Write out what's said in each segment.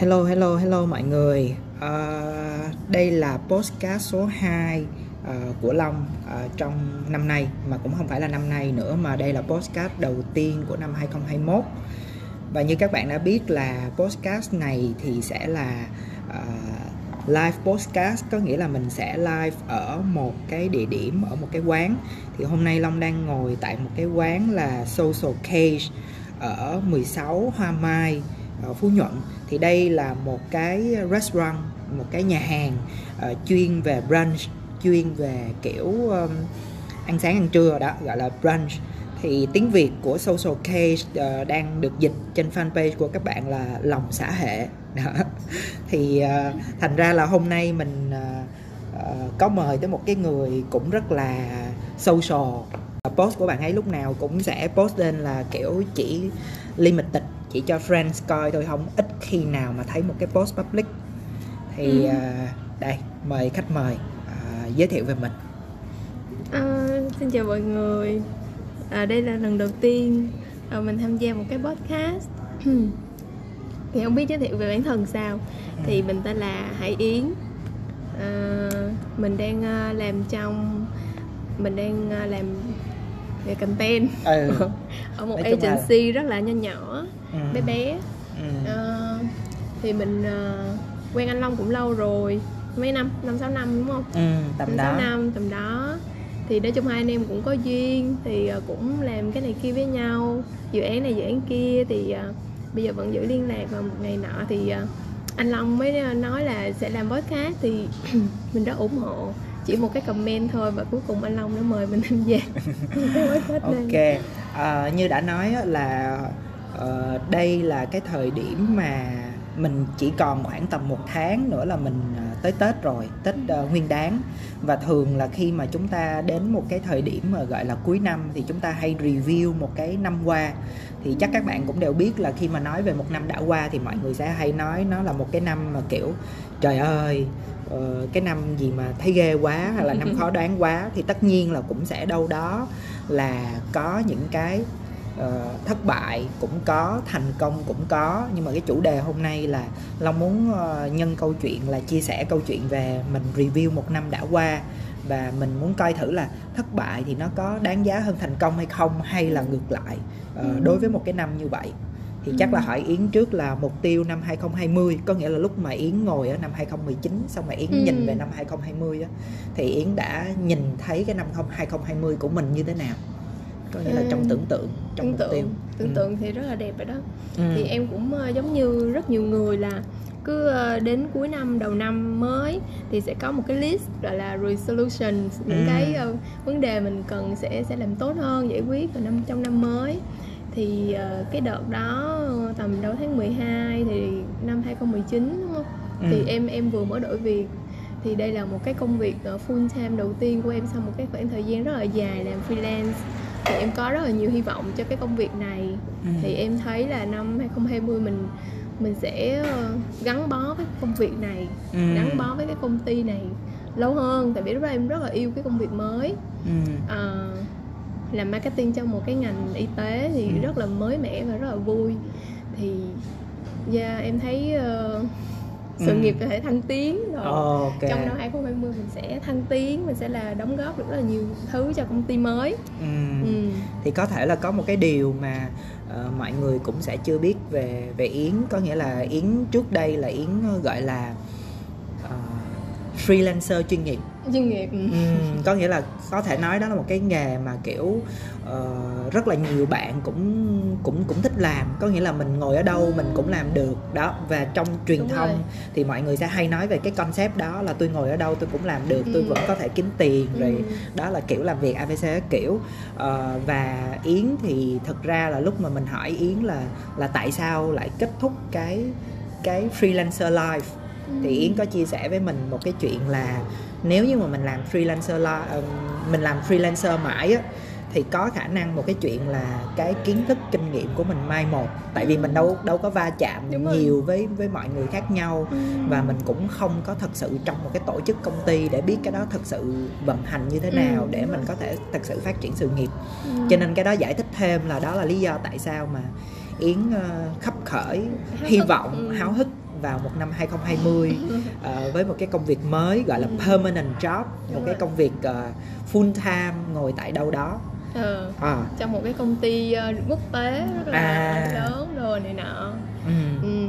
Hello, hello, hello mọi người. Uh, Đây là postcard số 2 uh, à, của Long uh, trong năm nay Mà cũng không phải là năm nay nữa Mà đây là postcard đầu tiên của năm 2021 Và như các bạn đã biết là postcard này thì sẽ là uh, live postcard Có nghĩa là mình sẽ live ở một cái địa điểm, ở một cái quán. Thì hôm nay Long đang ngồi tại một cái quán là Social Cage Ở 16 Hoa Mai. Phú Nhuận thì đây là một cái restaurant một cái nhà hàng uh, chuyên về brunch chuyên về kiểu um, ăn sáng ăn trưa đó gọi là brunch. Thì tiếng Việt của Social Case uh, đang được dịch trên fanpage của các bạn là lòng xã hệ. Đó. thì uh, thành ra là hôm nay mình uh, uh, có mời tới một cái người cũng rất là social. Post của bạn ấy lúc nào cũng sẽ post lên là kiểu chỉ limited chỉ cho friends coi thôi không ít khi nào mà thấy một cái post public. Thì ừ. uh, đây mời khách mời uh, giới thiệu về mình. À, xin chào mọi người. À, đây là lần đầu tiên à, mình tham gia một cái podcast. Thì không biết giới thiệu về bản thân sao. Ừ. thì mình tên là Hải Yến. À, mình đang uh, làm trong mình đang làm về content. Ừ. ở một Nói agency là... rất là nho nhỏ ừ. bé bé. Ừ. uh, thì mình uh, quen anh Long cũng lâu rồi mấy năm năm sáu năm đúng không? Ừ, tầm 5, đó. năm tầm đó. Thì nói chung hai anh em cũng có duyên thì uh, cũng làm cái này kia với nhau. Dự án này dự án kia thì uh, bây giờ vẫn giữ liên lạc và một ngày nọ thì uh, anh Long mới nói là sẽ làm podcast thì mình rất ủng hộ chỉ một cái comment thôi và cuối cùng anh Long đã mời mình tham gia. Ok. à, như đã nói là uh, đây là cái thời điểm mà mình chỉ còn khoảng tầm một tháng nữa là mình uh, tới Tết rồi Tết uh, Nguyên Đán. Và thường là khi mà chúng ta đến một cái thời điểm mà gọi là cuối năm thì chúng ta hay review một cái năm qua. Thì chắc các bạn cũng đều biết là khi mà nói về một năm đã qua thì mọi người sẽ hay nói nó là một cái năm mà kiểu trời ơi uh, cái năm gì mà thấy ghê quá hay là năm khó đoán quá thì tất nhiên là cũng sẽ đâu đó là có những cái uh, thất bại cũng có thành công cũng có. Nhưng mà cái chủ đề hôm nay là long muốn uh, nhân câu chuyện là chia sẻ câu chuyện về mình review một năm đã qua và mình muốn coi thử là thất bại thì nó có đáng giá hơn thành công hay không hay là ngược lại uh, đối với một cái năm như vậy thì chắc là hỏi Yến trước là mục tiêu năm 2020 có nghĩa là lúc mà Yến ngồi ở năm 2019 xong mà Yến ừ. nhìn về năm 2020 á thì Yến đã nhìn thấy cái năm 2020 của mình như thế nào có nghĩa là trong tưởng tượng trong tưởng mục tượng, tiêu tưởng ừ. tượng thì rất là đẹp rồi đó ừ. thì em cũng uh, giống như rất nhiều người là cứ uh, đến cuối năm đầu năm mới thì sẽ có một cái list gọi là resolution những ừ. cái uh, vấn đề mình cần sẽ sẽ làm tốt hơn giải quyết vào năm trong năm mới thì uh, cái đợt đó tầm đầu tháng 12 thì năm 2019 đúng không ừ. thì em em vừa mở đổi việc thì đây là một cái công việc uh, full time đầu tiên của em sau một cái khoảng thời gian rất là dài làm freelance thì em có rất là nhiều hy vọng cho cái công việc này ừ. thì em thấy là năm 2020 mình mình sẽ uh, gắn bó với công việc này ừ. gắn bó với cái công ty này lâu hơn tại vì lúc đó em rất là yêu cái công việc mới ừ. uh, làm marketing trong một cái ngành y tế thì ừ. rất là mới mẻ và rất là vui thì yeah, em thấy uh, sự ừ. nghiệp có thể thăng tiến rồi okay. trong năm 2020 mình sẽ thăng tiến mình sẽ là đóng góp rất là nhiều thứ cho công ty mới ừ. Ừ. thì có thể là có một cái điều mà uh, mọi người cũng sẽ chưa biết về về yến có nghĩa là yến trước đây là yến gọi là uh, freelancer chuyên nghiệp chuyên nghiệp ừ. có nghĩa là có thể nói đó là một cái nghề mà kiểu uh, rất là nhiều bạn cũng cũng cũng thích làm có nghĩa là mình ngồi ở đâu mình cũng làm được đó và trong truyền Đúng thông rồi. thì mọi người sẽ hay nói về cái concept đó là tôi ngồi ở đâu tôi cũng làm được ừ. tôi vẫn có thể kiếm tiền ừ. rồi đó là kiểu làm việc abc kiểu uh, và yến thì thực ra là lúc mà mình hỏi yến là là tại sao lại kết thúc cái cái freelancer life ừ. thì yến có chia sẻ với mình một cái chuyện là nếu như mà mình làm freelancer lo uh, mình làm freelancer mãi á thì có khả năng một cái chuyện là cái kiến thức kinh nghiệm của mình mai một tại vì mình đâu đâu có va chạm nhiều với với mọi người khác nhau ừ. và mình cũng không có thật sự trong một cái tổ chức công ty để biết cái đó thật sự vận hành như thế nào ừ. để mình có thể thật sự phát triển sự nghiệp ừ. cho nên cái đó giải thích thêm là đó là lý do tại sao mà yến uh, khắp khởi hy vọng háo hức vào một năm 2020 uh, với một cái công việc mới gọi là Ừ. permanent job một Đúng cái rồi. công việc uh, full time ngồi tại đâu đó Ờ, à, trong một cái công ty ờ, quốc tế rất là À. lớn rồi này nọ ừ. ừ.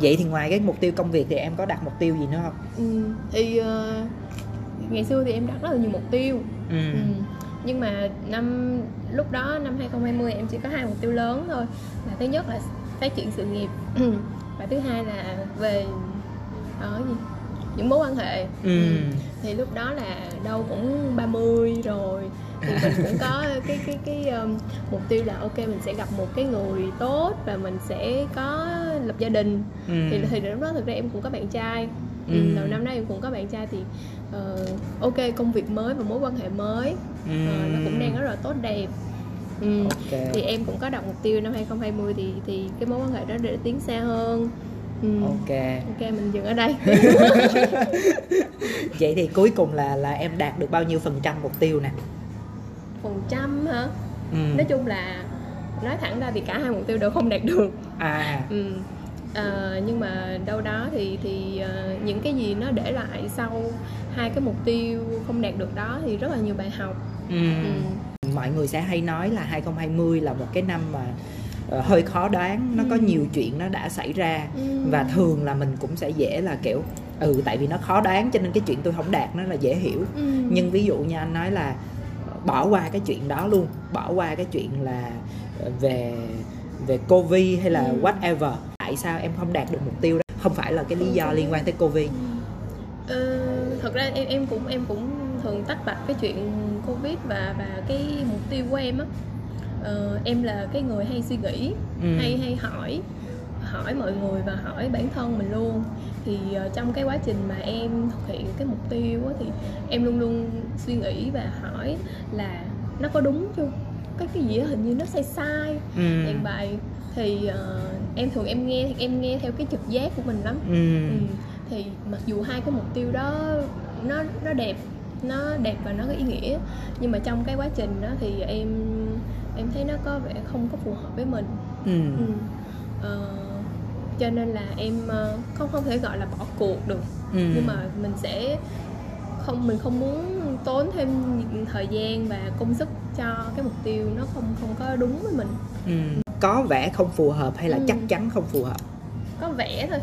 vậy thì ngoài cái mục tiêu công việc thì em có đặt mục tiêu gì nữa không Ừ. thì ờ, ngày xưa thì em đặt rất là nhiều mục tiêu ừ. Ừ. Nhưng mà năm lúc đó năm 2020 em chỉ có hai mục tiêu lớn thôi. Là thứ nhất là phát triển sự nghiệp và thứ hai là về ở gì những mối quan hệ. Ừ. Thì lúc đó là đâu cũng 30 rồi thì mình cũng có cái cái cái um, mục tiêu là ok mình sẽ gặp một cái người tốt và mình sẽ có lập gia đình Ừ. thì thì lúc đó thực ra em cũng có bạn trai Ừ. ừ. đầu năm nay em cũng có bạn trai thì ờ, ok công việc mới và mối quan hệ mới Ừ. ờ, nó cũng đang rất là tốt đẹp ừ. ok thì em cũng có đặt mục tiêu năm 2020 thì thì cái mối quan hệ đó để tiến xa hơn ừ. ok ok mình dừng ở đây vậy thì cuối cùng là là em đạt được bao nhiêu phần trăm mục tiêu nè phần trăm hả ừ. nói chung là nói thẳng ra thì cả hai mục tiêu đều không đạt được à ừ. Ờ, nhưng mà đâu đó thì thì ờ, những cái gì nó để lại sau hai cái mục tiêu không đạt được đó thì rất là nhiều bài học ừ. ừ. Mọi người sẽ hay nói là 2020 là một cái năm mà ờ, hơi khó đoán nó có Ừ. nhiều chuyện nó đã xảy ra Ừ. và thường là mình cũng sẽ dễ là kiểu ừ tại vì nó khó đoán cho nên cái chuyện tôi không đạt nó là dễ hiểu Ừ. nhưng ví dụ như anh nói là ờ, bỏ qua cái chuyện đó luôn bỏ qua cái chuyện là ờ, về về covid hay là Ừ. whatever tại sao em không đạt được mục tiêu đó không phải là cái lý do liên quan tới covid Ờ, thật ra em em cũng em cũng thường tách bạch cái chuyện covid và và cái mục tiêu của em á Ờ, em là cái người hay suy nghĩ Ừ. hay hay hỏi hỏi mọi người và hỏi bản thân mình luôn thì ờ, trong cái quá trình mà em thực hiện cái mục tiêu á, thì em luôn luôn suy nghĩ và hỏi là nó có đúng chưa cái cái gì đó hình như nó sai sai ừ. dạng bài thì ờ, em thường em nghe em nghe theo cái trực giác của mình lắm Ừ. Ừ, thì mặc dù hai cái mục tiêu đó nó nó đẹp nó đẹp và nó có ý nghĩa nhưng mà trong cái quá trình đó thì em em thấy nó có vẻ không có phù hợp với mình Ừ. ừ. Ờ, cho nên là em ờ, không không thể gọi là bỏ cuộc được Ừ. nhưng mà mình sẽ không mình không muốn tốn thêm thời gian và công sức cho cái mục tiêu nó không không có đúng với mình Ừ. có vẻ không phù hợp hay là Ừ. chắc chắn không phù hợp có vẻ thôi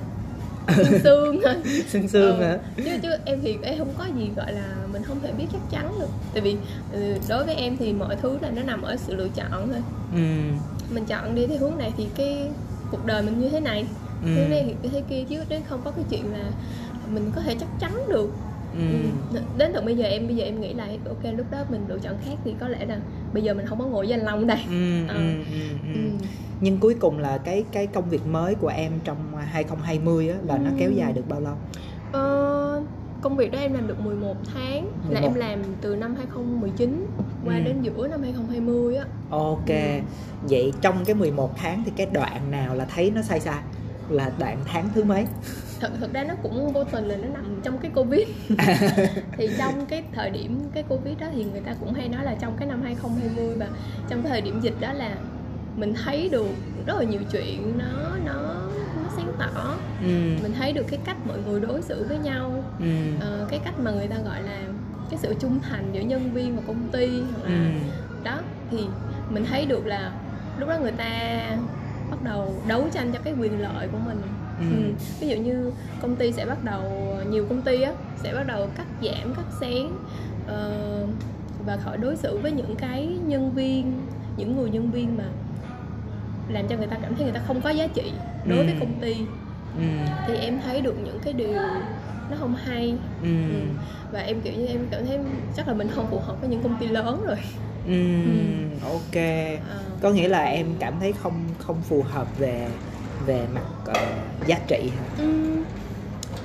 xương xương thôi xương xương Ừ. hả chứ chứ em thì em không có gì gọi là mình không thể biết chắc chắn được tại vì ừ, đối với em thì mọi thứ là nó nằm ở sự lựa chọn thôi ừ. mình chọn đi theo hướng này thì cái cuộc đời mình như thế này Ừ. thế này thì thế kia chứ đến không có cái chuyện là mình có thể chắc chắn được Ừ. Ừ. đến tận bây giờ em bây giờ em nghĩ lại ok lúc đó mình lựa chọn khác thì có lẽ là bây giờ mình không có ngồi với anh Long đây Ừ. Ờ. Ừ. Ừ. Ừ. ừ. Nhưng cuối cùng là cái cái công việc mới của em trong 2020 á là nó Ừ. kéo dài được bao lâu Ờ, công việc đó em làm được 11 tháng là 11. em làm từ năm 2019 qua Ừ. đến giữa năm 2020 á ok Ừ. vậy trong cái 11 tháng thì cái đoạn nào là thấy nó sai sai là đoạn tháng thứ mấy thật thực ra nó cũng vô tình là nó nằm trong cái covid thì trong cái thời điểm cái covid đó thì người ta cũng hay nói là trong cái năm 2020 và trong cái thời điểm dịch đó là mình thấy được rất là nhiều chuyện nó nó nó sáng tỏ ừ. mình thấy được cái cách mọi người đối xử với nhau Ừ. ờ, cái cách mà người ta gọi là cái sự trung thành giữa nhân viên và công ty hoặc Ừ. đó thì mình thấy được là lúc đó người ta bắt đầu đấu tranh cho cái quyền lợi của mình Ừ. ừ. ví dụ như công ty sẽ bắt đầu nhiều công ty á sẽ bắt đầu cắt giảm cắt xén ờ, và khỏi đối xử với những cái nhân viên những người nhân viên mà làm cho người ta cảm thấy người ta không có giá trị đối với Ừ. công ty Ừ. thì em thấy được những cái điều nó không hay Ừ. Ừ. và em kiểu như em cảm thấy chắc là mình không phù hợp với những công ty lớn rồi Ừ. Ừ. ok Ờ, có nghĩa là em cảm thấy không không phù hợp về về mặt ờ, giá trị hả ừm,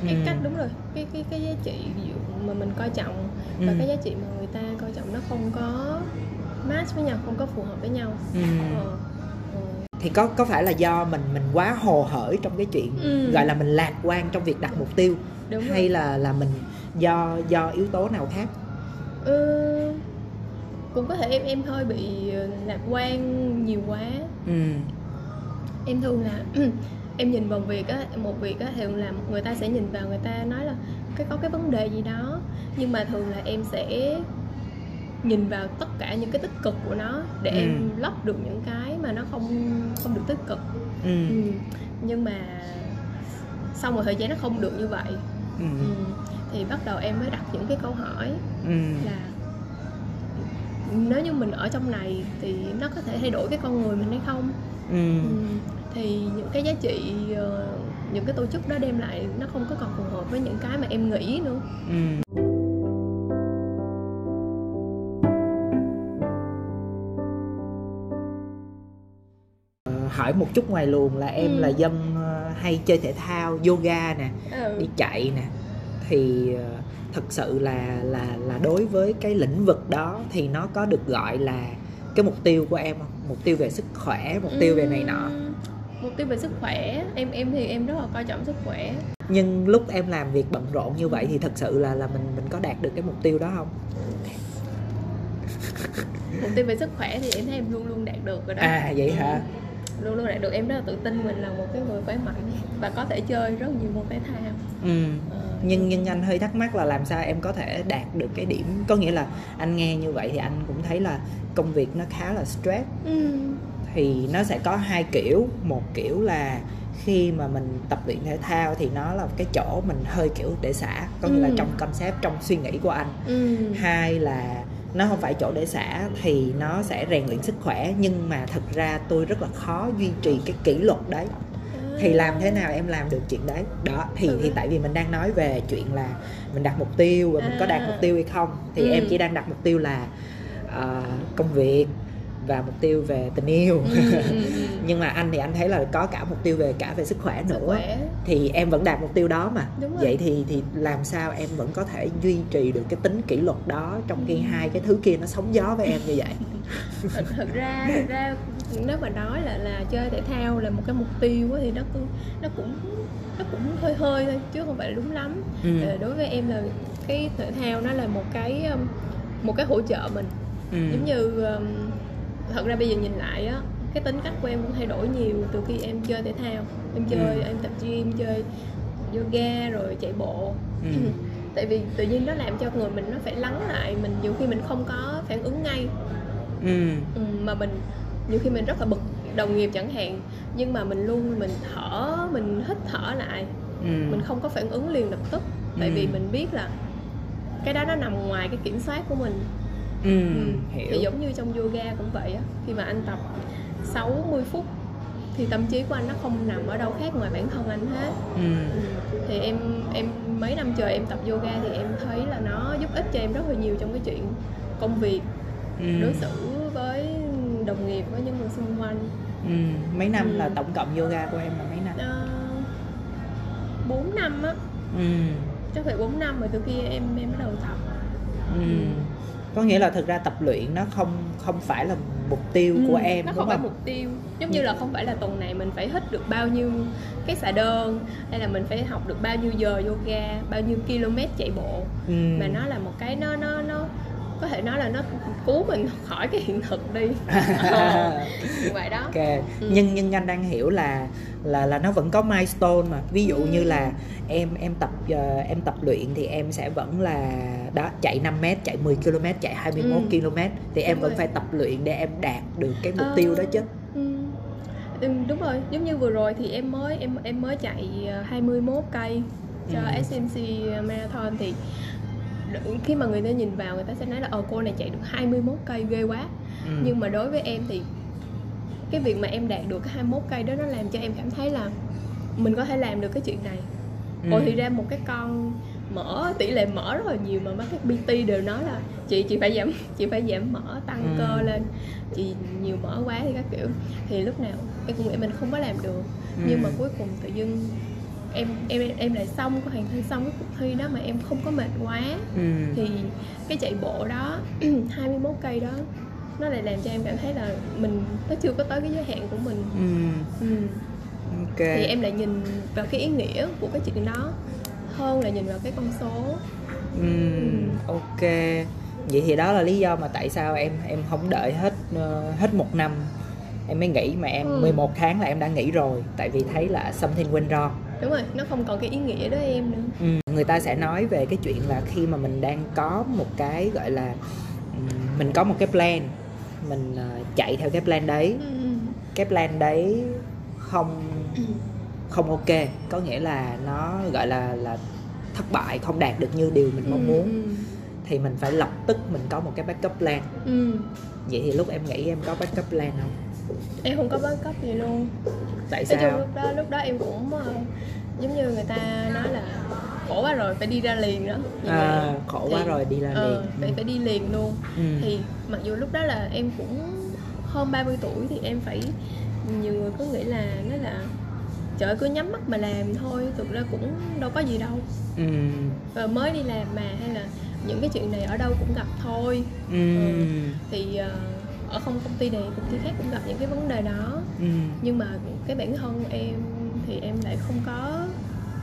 cái Ừ. cách đúng rồi cái cái cái giá trị mà mình coi trọng và Ừ. cái giá trị mà người ta coi trọng nó không có match với nhau không có phù hợp với nhau Ừ. ờ. Thì có có phải là do mình mình quá hồ hởi trong cái chuyện Ừ. gọi là mình lạc quan trong việc đặt mục tiêu? Đúng rồi. hay là là mình do do yếu tố nào khác? Ừ, cũng có thể em em hơi bị ờ, lạc quan nhiều quá. Ừ. Em thường là em nhìn vào việc á một việc á thường là người ta sẽ nhìn vào người ta nói là cái có cái vấn đề gì đó? Nhưng mà thường là em sẽ nhìn vào tất cả những cái tích cực của nó để ừ. em lấp được những cái mà nó không không được tích cực ừ. Ừ. nhưng mà sau một thời gian nó không được như vậy ừ. Ừ. thì bắt đầu em mới đặt những cái câu hỏi ừ. là nếu như mình ở trong này thì nó có thể thay đổi cái con người mình hay không ừ. Ừ. thì những cái giá trị ờ, những cái tổ chức đó đem lại nó không có còn phù hợp với những cái mà em nghĩ nữa ừ. Hỏi một chút ngoài luồng là em ừ. là dân ờ, hay chơi thể thao yoga nè ừ. đi chạy nè. Thì ờ, thực sự là là là đối với cái lĩnh vực đó thì nó có được gọi là cái mục tiêu của em không? Mục tiêu về sức khỏe mục tiêu ừ. về này nọ. Mục tiêu về sức khỏe. Em em thì em rất là coi trọng sức khỏe. Nhưng lúc em làm việc bận rộn như vậy thì thật sự là là mình mình có đạt được cái mục tiêu đó không? Mục tiêu về sức khỏe thì em thấy em luôn luôn đạt được rồi đó. À vậy hả? ừ luôn luôn đạt được em rất là tự tin mình là một cái người khỏe mạnh và có thể chơi rất nhiều môn thể thao ừ. ờ, nhưng nhưng anh hơi thắc mắc là làm sao em có thể đạt được cái điểm có nghĩa là anh nghe như vậy thì anh cũng thấy là công việc nó khá là stress ừ. thì nó sẽ có hai kiểu một kiểu là khi mà mình tập luyện thể thao thì nó là cái chỗ mình hơi kiểu để xả có nghĩa ừ. là trong concept trong suy nghĩ của anh ừ. hai là nó không phải chỗ để xả thì nó sẽ rèn luyện sức khỏe nhưng mà thật ra tôi rất là khó duy trì cái kỷ luật đấy. Thì làm thế nào em làm được chuyện đấy? Đó thì thì tại vì mình đang nói về chuyện là mình đặt mục tiêu và mình có đạt mục tiêu hay không thì ừ. em chỉ đang đặt mục tiêu là uh, công việc và mục tiêu về tình yêu ừ, ừ, ừ. nhưng mà anh thì anh thấy là có cả mục tiêu về cả về sức khỏe nữa sức khỏe. thì em vẫn đạt mục tiêu đó mà vậy thì thì làm sao em vẫn có thể duy trì được cái tính kỷ luật đó trong khi hai cái thứ kia nó sóng gió với em như vậy thật, thật ra thật ra nếu mà nói là là chơi thể thao là một cái mục tiêu thì nó cũng nó cũng nó cũng hơi hơi thôi chứ không phải là đúng lắm ừ. Ờ, đối với em là cái thể thao nó là một cái một cái hỗ trợ mình ừ. giống như um, thật ra bây giờ nhìn lại á cái tính cách của em cũng thay đổi nhiều từ khi em chơi thể thao em chơi ừ. em tập gym chơi yoga rồi chạy bộ ừ. tại vì tự nhiên nó làm cho người mình nó phải lắng lại mình nhiều khi mình không có phản ứng ngay ừ. Ừ, mà mình nhiều khi mình rất là bực đồng nghiệp chẳng hạn nhưng mà mình luôn mình thở mình hít thở lại ừ. mình không có phản ứng liền lập tức tại ừ. vì mình biết là cái đó nó nằm ngoài cái kiểm soát của mình ừ, ừ. Hiểu. thì giống như trong yoga cũng vậy á khi mà anh tập 60 phút thì tâm trí của anh nó không nằm ở đâu khác ngoài bản thân anh hết ừ. Ừ. thì em em mấy năm trời em tập yoga thì em thấy là nó giúp ích cho em rất là nhiều trong cái chuyện công việc ừ. đối xử với đồng nghiệp với những người xung quanh ừ. mấy năm ừ. là tổng cộng yoga của em là mấy năm ờ, bốn uh, năm á ừ. chắc phải 4 năm rồi từ khi em em bắt đầu tập ừ. Có nghĩa là thực ra tập luyện nó không không phải là mục tiêu ừ, của em nó không phải mục tiêu. Giống như là không phải là tuần này mình phải hít được bao nhiêu cái xà đơn hay là mình phải học được bao nhiêu giờ yoga bao nhiêu km chạy bộ. Ừ. mà nó là một cái nó nó thể nói là nó cứu mình khỏi cái hiện thực đi ờ, vậy đó okay. ừ. nhưng nhưng anh đang hiểu là là là nó vẫn có milestone mà ví dụ ừ. như là em em tập uh, em tập luyện thì em sẽ vẫn là đó chạy 5 m chạy 10 km chạy 21 ừ. km thì em đúng vẫn rồi. phải tập luyện để em đạt được cái mục ờ. tiêu đó chứ ừ. ừ. đúng rồi giống như vừa rồi thì em mới em em mới chạy 21 ờ, cây cho ừ. SMC Marathon thì khi mà người ta nhìn vào người ta sẽ nói là ờ cô này chạy được 21 cây ghê quá ừ. nhưng mà đối với em thì cái việc mà em đạt được cái 21 cây đó nó làm cho em cảm thấy là mình có thể làm được cái chuyện này ừ. Ồ thì ra một cái con mỡ tỷ lệ mỡ rất là nhiều mà mấy các PT đều nói là chị chị phải giảm chị phải giảm mỡ tăng ừ. cơ lên chị nhiều mỡ quá thì các kiểu thì lúc nào em cũng nghĩ mình không có làm được ừ. nhưng mà cuối cùng tự dưng em em em lại xong có hoàn thành xong cái cuộc thi đó mà em không có mệt quá ừ. thì cái chạy bộ đó 21 cây đó nó lại làm cho em cảm thấy là mình nó chưa có tới cái giới hạn của mình ừ. Ừ. Okay. thì em lại nhìn vào cái ý nghĩa của cái chuyện đó hơn là nhìn vào cái con số ừ. Ừ. ok vậy thì đó là lý do mà tại sao em em không đợi hết uh, hết một năm em mới nghỉ mà em Ừ. 11 tháng là em đã nghỉ rồi tại vì thấy là something went wrong đúng rồi nó không còn cái ý nghĩa đó em nữa ừ. người ta sẽ nói về cái chuyện là khi mà mình đang có một cái gọi là mình có một cái plan mình ờ, chạy theo cái plan đấy ừ. cái plan đấy không không ok có nghĩa là nó gọi là là thất bại không đạt được như điều mình mong muốn ừ. thì mình phải lập tức mình có một cái backup plan ừ. vậy thì lúc em nghĩ em có backup plan không em không có backup gì luôn. Tại nói chung sao? lúc đó lúc đó em cũng ờ, giống như người ta nói là khổ quá rồi phải đi ra liền đó à, khổ Thì- quá rồi đi ra ờ, liền. phải phải đi liền luôn. Ừ. thì mặc dù lúc đó là em cũng hơn 30 tuổi thì em phải nhiều người cứ nghĩ là nó là trời ơi, cứ nhắm mắt mà làm thôi thực ra cũng đâu có gì đâu. Ừ. Ờ, mới đi làm mà hay là những cái chuyện này ở đâu cũng gặp thôi. Ừ. thì ờ, ở không công ty này công ty khác cũng gặp những cái vấn đề đó Ừ. nhưng mà cái bản thân em thì em lại không có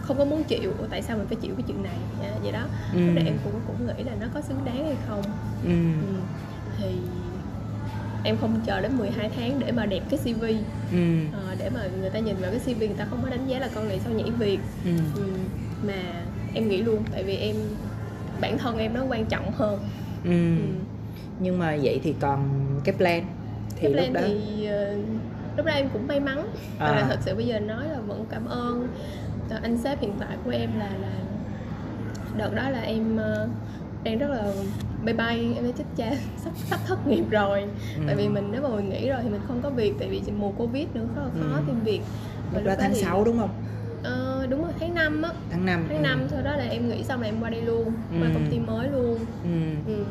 không có muốn chịu tại sao mình phải chịu cái chuyện này Dạ, vậy đó Ừ. Lúc em cũng cũng nghĩ là nó có xứng đáng hay không Ừ. ừ. thì em không chờ đến 12 tháng để mà đẹp cái CV Ừ. ờ, để mà người ta nhìn vào cái CV người ta không có đánh giá là con này sao nhảy việc Ừ. ừ. mà em nghĩ luôn tại vì em bản thân em nó quan trọng hơn Ừ. ừ. nhưng mà vậy thì còn cái plan thì cái lúc plan đó thì ờ, lúc đó em cũng may mắn À. là thật sự bây giờ nói là vẫn cảm ơn ờ, anh sếp hiện tại của em là là đợt đó là em ờ, đang rất là bay bay em nói chết cha sắp sắp thất nghiệp rồi Ừ. tại vì mình nếu mà mình nghỉ rồi thì mình không có việc tại vì mùa covid nữa rất là khó Ừ. tìm việc Và lúc đó tháng thì- 6 đúng không Ờ, đúng rồi tháng 5 á tháng 5 tháng 5 sau đó là em nghỉ xong là em qua đây luôn qua Ừ. công ty mới luôn ừ. ừ.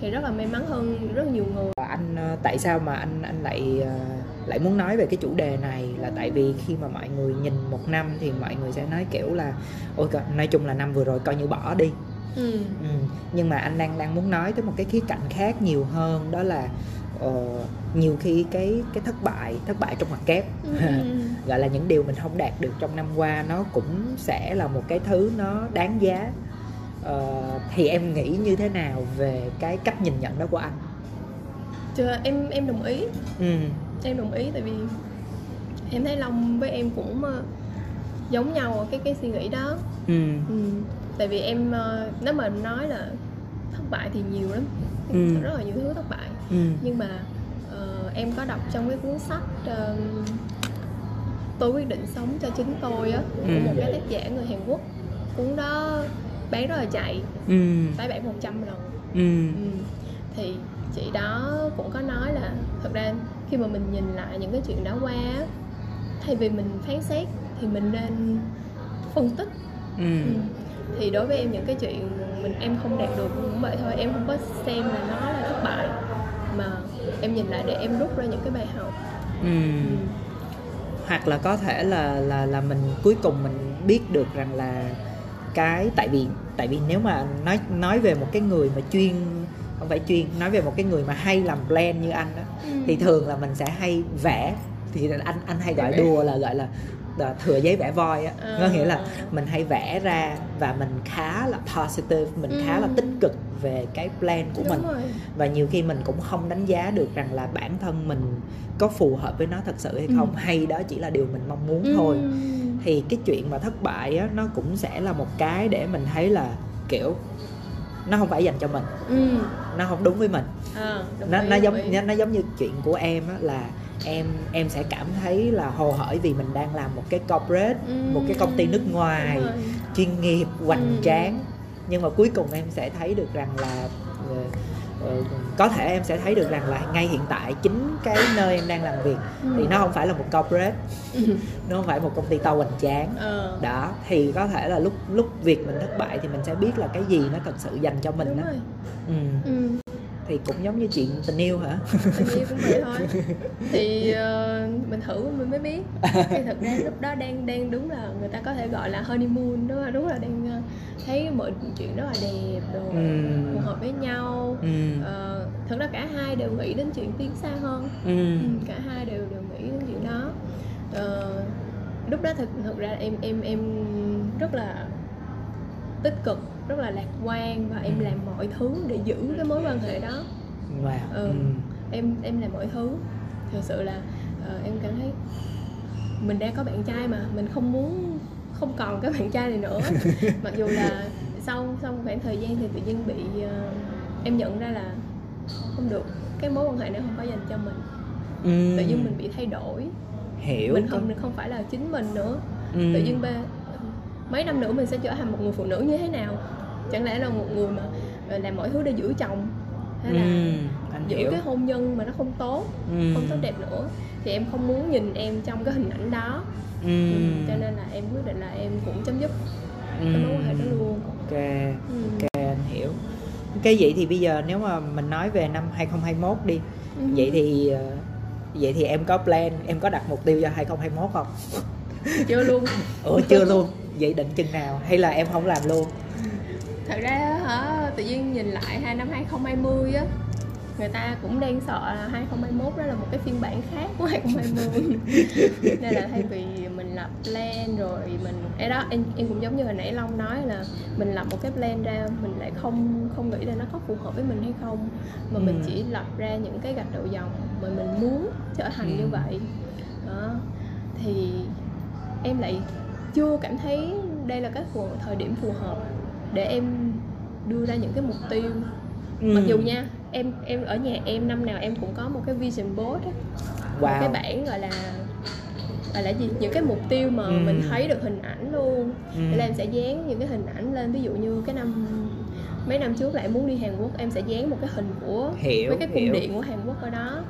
Thì rất là may mắn hơn rất nhiều người anh ờ, tại sao mà anh anh lại ờ, lại muốn nói về cái chủ đề này là tại vì khi mà mọi người nhìn một năm thì mọi người sẽ nói kiểu là ôi co- nói chung là năm vừa rồi coi như bỏ đi ừ. ừ. nhưng mà anh đang đang muốn nói tới một cái khía cạnh khác nhiều hơn đó là ờ, nhiều khi cái cái thất bại thất bại trong mặt kép ừ. gọi là những điều mình không đạt được trong năm qua nó cũng sẽ là một cái thứ nó đáng giá Ờ, thì em nghĩ như thế nào về cái cách nhìn nhận đó của anh? Chưa, em em đồng ý. Ừ. Em đồng ý tại vì em thấy long với em cũng ờ, giống nhau ở cái cái suy nghĩ đó. Ừ. Ừ. tại vì em ờ, nếu mà nói là thất bại thì nhiều lắm. Ừ. rất là nhiều thứ thất bại. Ừ. Nhưng mà ờ, em có đọc trong cái cuốn sách ờ, tôi quyết định sống cho chính tôi á của Ừ. một cái tác giả người Hàn Quốc. Cuốn đó bán rất là chạy. Ừ. Tái bản 100 lần. Ừ. Ừ. thì chị đó cũng có nói là thật ra khi mà mình nhìn lại những cái chuyện đã qua thay vì mình phán xét thì mình nên phân tích. Ừ. Ừ. thì đối với em những cái chuyện mình em không đạt được cũng vậy thôi em không có xem là nó là thất bại mà em nhìn lại để em rút ra những cái bài học. Ừ. Ừ. hoặc là có thể là là là mình cuối cùng mình biết được rằng là cái tại vì tại vì nếu mà nói nói về một cái người mà chuyên không phải chuyên nói về một cái người mà hay làm plan như anh đó Ừ. thì thường là mình sẽ hay vẽ thì anh anh hay gọi đùa là gọi là thừa giấy vẽ voi á À. có nghĩa là mình hay vẽ ra và mình khá là positive mình khá là Ừ. tích cực về cái plan của Đúng mình rồi. và nhiều khi mình cũng không đánh giá được rằng là bản thân mình có phù hợp với nó thật sự hay Ừ. không hay đó chỉ là điều mình mong muốn thôi Ừ. thì cái chuyện mà thất bại á nó cũng sẽ là một cái để mình thấy là kiểu nó không phải dành cho mình ừ. nó không đúng với mình À, đồng nó nó giống ý. nó, giống như chuyện của em á là em em sẽ cảm thấy là hồ hởi vì mình đang làm một cái corporate Ừ. một cái công ty nước ngoài Đúng chuyên nghiệp hoành Ừ. tráng nhưng mà cuối cùng em sẽ thấy được rằng là ờ, có thể em sẽ thấy được rằng là ngay hiện tại chính cái nơi em đang làm việc Ừ. thì nó không phải là một corporate Ừ. nó không phải một công ty to hoành tráng Ờ. đó thì có thể là lúc lúc việc mình thất bại thì mình sẽ biết là cái gì nó thật sự dành cho mình đúng đó rồi ừ. ừ. Thì cũng giống như chuyện tình yêu hả? Tình yêu cũng vậy thôi. Thì ờ, mình thử mình mới biết. Thì thật ra lúc đó đang đang đúng là người ta có thể gọi là honeymoon đúng là đúng là đang ờ, thấy mọi chuyện rất là đẹp đồ Ừ. phù hợp với nhau. Ừ. Ờ, thật ra cả hai đều nghĩ đến chuyện tiến xa hơn. Ừ. ừ, cả hai đều đều nghĩ đến chuyện đó. Ờ, lúc đó thực thực ra em em em rất là tích cực rất là lạc quan và em Ừ. làm mọi thứ để giữ cái mối quan hệ đó Wow. Ừ. Ừ. em em làm mọi thứ thực sự là uh, em cảm thấy mình đang có bạn trai mà mình không muốn không còn cái bạn trai này nữa mặc dù là sau sau một khoảng thời gian thì tự nhiên bị uh, em nhận ra là không được cái mối quan hệ này không có dành cho mình ừ. tự nhiên mình bị thay đổi hiểu mình không mình không phải là chính mình nữa ừ. tự nhiên ba mấy năm nữa mình sẽ trở thành một người phụ nữ như thế nào chẳng lẽ là một người mà ờ, làm mọi thứ để giữ chồng hay là ừ, giữ hiểu. cái hôn nhân mà nó không tốt ừ. không tốt đẹp nữa thì em không muốn nhìn em trong cái hình ảnh đó ừ. Ừ, cho nên là em quyết định là em cũng chấm dứt ừ. cái mối quan hệ đó luôn ok ừ. ok anh hiểu cái vậy thì bây giờ nếu mà mình nói về năm 2021 đi ừ. vậy thì ờ, vậy thì em có plan em có đặt mục tiêu cho 2021 không chưa luôn ủa chưa luôn vậy định chừng nào hay là em không làm luôn thật ra hả tự nhiên nhìn lại hai năm 2020 á người ta cũng đang sợ là 2021 đó là một cái phiên bản khác của 2020 nên là thay vì mình lập plan rồi mình ấy đó em em cũng giống như hồi nãy Long nói là mình lập một cái plan ra mình lại không không nghĩ là nó có phù hợp với mình hay không mà ừ. mình chỉ lập ra những cái gạch đầu dòng mà mình muốn trở thành ừ. như vậy đó thì em lại chưa cảm thấy đây là cái thời điểm phù hợp để em đưa ra những cái mục tiêu ừ. mặc dù nha em em ở nhà em năm nào em cũng có một cái vision board á wow. một cái bảng gọi là gọi là gì những cái mục tiêu mà ừ. mình thấy được hình ảnh luôn ừ. là em sẽ dán những cái hình ảnh lên ví dụ như cái năm mấy năm trước em muốn đi Hàn Quốc em sẽ dán một cái hình của hiểu, mấy cái cung hiểu. điện của Hàn Quốc ở đó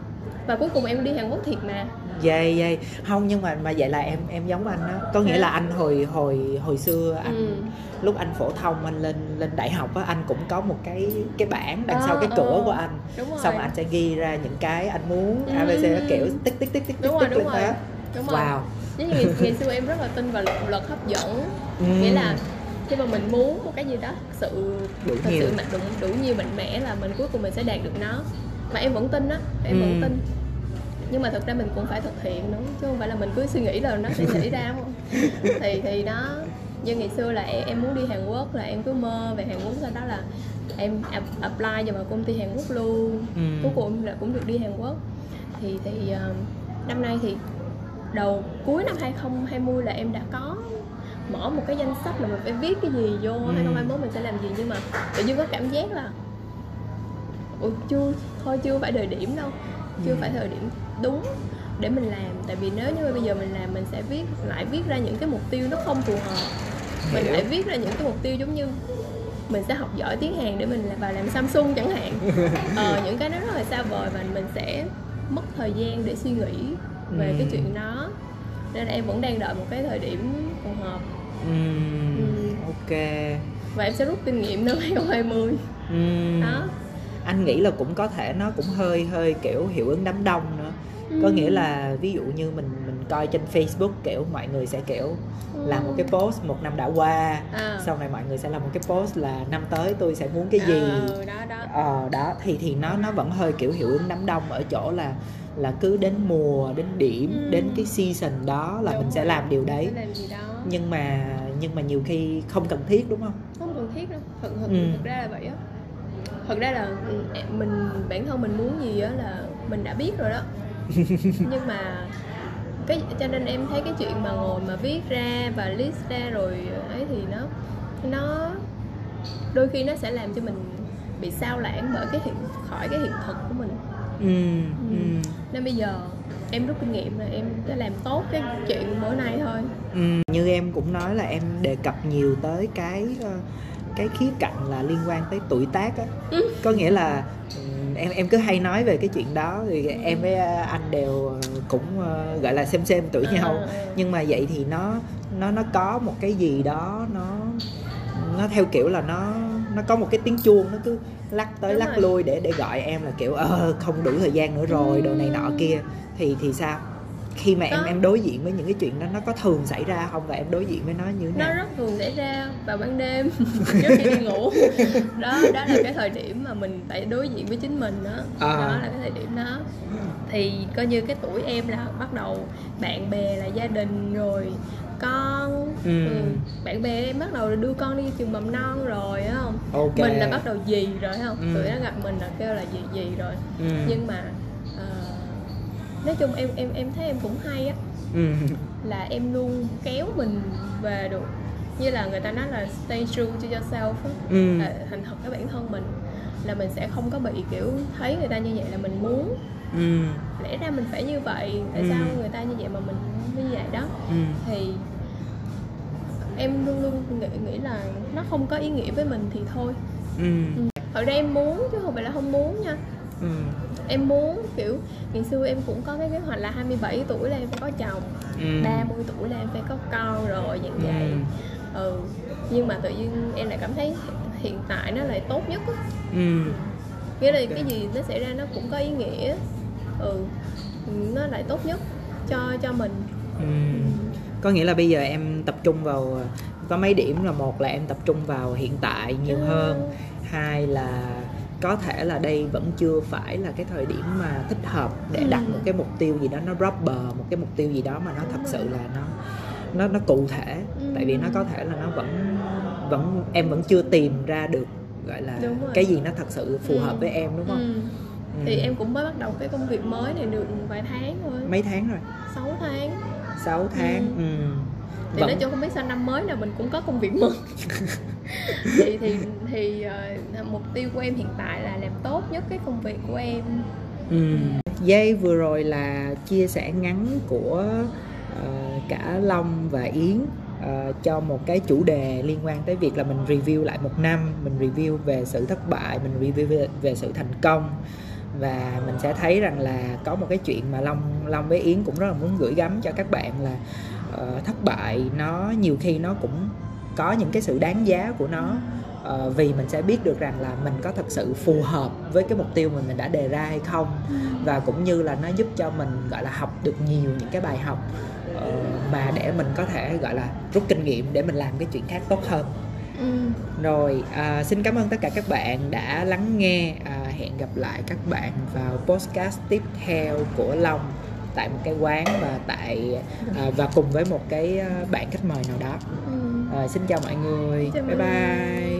và cuối cùng em đi Hàn Quốc thiệt mà dây dây không nhưng mà mà vậy là em em giống anh đó có nghĩa là anh hồi hồi hồi xưa anh ừ. lúc anh phổ thông anh lên lên đại học á anh cũng có một cái cái bảng đằng à, sau cái cửa à, của anh xong anh sẽ ghi ra những cái anh muốn ừ. abc kiểu tích tích tích tích đúng tích rồi, đúng rồi. đúng rồi. wow Giống như ngày, ngày xưa em rất là tin vào luật, luật hấp dẫn ừ. nghĩa là khi mà mình muốn một cái gì đó sự đủ thật nhiều. sự mạnh đủ đủ nhiều mạnh mẽ là mình cuối cùng mình sẽ đạt được nó mà em vẫn tin á em ừ. vẫn tin. Nhưng mà thực ra mình cũng phải thực hiện nữa chứ không phải là mình cứ suy nghĩ là nó sẽ xảy ra không? Thì thì đó. Như ngày xưa là em, em muốn đi Hàn Quốc là em cứ mơ về Hàn Quốc sau đó là em apply một công ty Hàn Quốc luôn. Ừ. cuối cùng là cũng được đi Hàn Quốc. Thì thì uh, năm nay thì đầu cuối năm 2020 là em đã có mở một cái danh sách là mình phải viết cái gì vô ừ. 2021 mình sẽ làm gì. Nhưng mà tự nhiên có cảm giác là Ủa chưa thôi chưa phải thời điểm đâu chưa ừ. phải thời điểm đúng để mình làm tại vì nếu như bây giờ mình làm mình sẽ viết lại viết ra những cái mục tiêu nó không phù hợp mình Hiểu. lại viết ra những cái mục tiêu giống như mình sẽ học giỏi tiếng Hàn để mình vào làm Samsung chẳng hạn ờ, những cái nó rất là xa vời và mình sẽ mất thời gian để suy nghĩ về ừ. cái chuyện đó nên em vẫn đang đợi một cái thời điểm phù hợp ừ. Ừ. ok và em sẽ rút kinh nghiệm năm 2020 ừ. đó anh nghĩ là cũng có thể nó cũng hơi hơi kiểu hiệu ứng đám đông nữa có nghĩa là ví dụ như mình mình coi trên Facebook kiểu mọi người sẽ kiểu làm một cái post một năm đã qua à. sau này mọi người sẽ làm một cái post là năm tới tôi sẽ muốn cái gì ờ, đó đó ờ đó thì thì nó nó vẫn hơi kiểu hiệu ứng đám đông ở chỗ là là cứ đến mùa đến điểm ừ. đến cái season đó là đúng mình sẽ làm điều đấy làm gì đó. nhưng mà nhưng mà nhiều khi không cần thiết đúng không không cần thiết đâu thật thật, ừ. thật ra là vậy á thật ra là ừ, mình bản thân mình muốn gì á là mình đã biết rồi đó nhưng mà cái cho nên em thấy cái chuyện mà ngồi mà viết ra và list ra rồi ấy thì nó nó đôi khi nó sẽ làm cho mình bị sao lãng bởi cái hiện khỏi cái hiện thực của mình ừ, ừ. ừ. nên bây giờ em rút kinh nghiệm là em sẽ làm tốt cái chuyện bữa nay thôi ừ, như em cũng nói là em đề cập nhiều tới cái uh, cái khía cạnh là liên quan tới tuổi tác á ừ. có nghĩa là em em cứ hay nói về cái chuyện đó thì em với anh đều ờ, cũng uh, gọi là xem xem tuổi à, nhau à, à. nhưng mà vậy thì nó nó nó có một cái gì đó nó nó theo kiểu là nó nó có một cái tiếng chuông nó cứ lắc tới Đúng lắc rồi. lui để để gọi em là kiểu ờ không đủ thời gian nữa rồi đồ này nọ kia thì thì sao khi mà em em đối diện với những cái chuyện đó nó có thường xảy ra không và em đối diện với nó như thế nào nó rất thường xảy ra vào ban đêm trước khi đi ngủ đó đó là cái thời điểm mà mình phải đối diện với chính mình đó à. đó là cái thời điểm đó thì coi như cái tuổi em là bắt đầu bạn bè là gia đình rồi con ừ. Ừ. bạn bè em bắt đầu đưa con đi trường mầm non rồi phải không okay. mình là bắt đầu gì rồi phải không ừ. tụi nó gặp mình là kêu là gì gì rồi ừ. nhưng mà nói chung em em em thấy em cũng hay á ừ. là em luôn kéo mình về được như là người ta nói là stay true to yourself á Ừ. là thành thật với bản thân mình là mình sẽ không có bị kiểu thấy người ta như vậy là mình muốn Ừ. lẽ ra mình phải như vậy tại Ừ. sao người ta như vậy mà mình như vậy đó Ừ. thì em luôn luôn nghĩ, nghĩ là nó không có ý nghĩa với mình thì thôi Ừ. ừ. thật ra em muốn chứ không phải là không muốn nha Ừ. em muốn kiểu ngày xưa em cũng có cái kế hoạch là 27 tuổi là em phải có chồng Ừ. 30 tuổi là em phải có con rồi dạng vậy Ừ. ừ nhưng mà tự nhiên em lại cảm thấy hiện tại nó lại tốt nhất á Ừ. nghĩa là cái gì nó xảy ra nó cũng có ý nghĩa ừ nó lại tốt nhất cho cho mình Ừ. có nghĩa là bây giờ em tập trung vào có mấy điểm là một là em tập trung vào hiện tại nhiều Ừ. hơn hai là có thể là đây vẫn chưa phải là cái thời điểm mà thích hợp để Ừ. đặt một cái mục tiêu gì đó nó proper một cái mục tiêu gì đó mà nó thật sự là nó nó nó cụ thể Ừ. tại vì nó có thể là nó vẫn vẫn em vẫn chưa tìm ra được gọi là cái gì nó thật sự phù Ừ. hợp với em đúng không ừ. Ừ. thì em cũng mới bắt đầu cái công việc mới này được vài tháng thôi mấy tháng rồi 6 tháng 6 tháng Ừ. ừ. thì Vẫn- nói chung không biết sao năm mới nào mình cũng có công việc mới thì thì thì ờ, mục tiêu của em hiện tại là làm tốt nhất cái công việc của em Ừ. Giây vừa rồi là chia sẻ ngắn của ờ, cả Long và Yến ờ, cho một cái chủ đề liên quan tới việc là mình review lại một năm, mình review về sự thất bại, mình review về, về sự thành công và mình sẽ thấy rằng là có một cái chuyện mà Long Long với Yến cũng rất là muốn gửi gắm cho các bạn là ờ, thất bại nó nhiều khi nó cũng có những cái sự đáng giá của nó Ờ, vì mình sẽ biết được rằng là mình có thật sự phù hợp với cái mục tiêu mà mình đã đề ra hay không và cũng như là nó giúp cho mình gọi là học được nhiều những cái bài học ờ, mà để mình có thể gọi là rút kinh nghiệm để mình làm cái chuyện khác tốt hơn ừ. rồi à, xin cảm ơn tất cả các bạn đã lắng nghe à, hẹn gặp lại các bạn vào podcast tiếp theo của Long tại một cái quán và tại à, và cùng với một cái à, bạn khách mời nào đó Ừ. à, xin chào mọi người Chào bye người. bye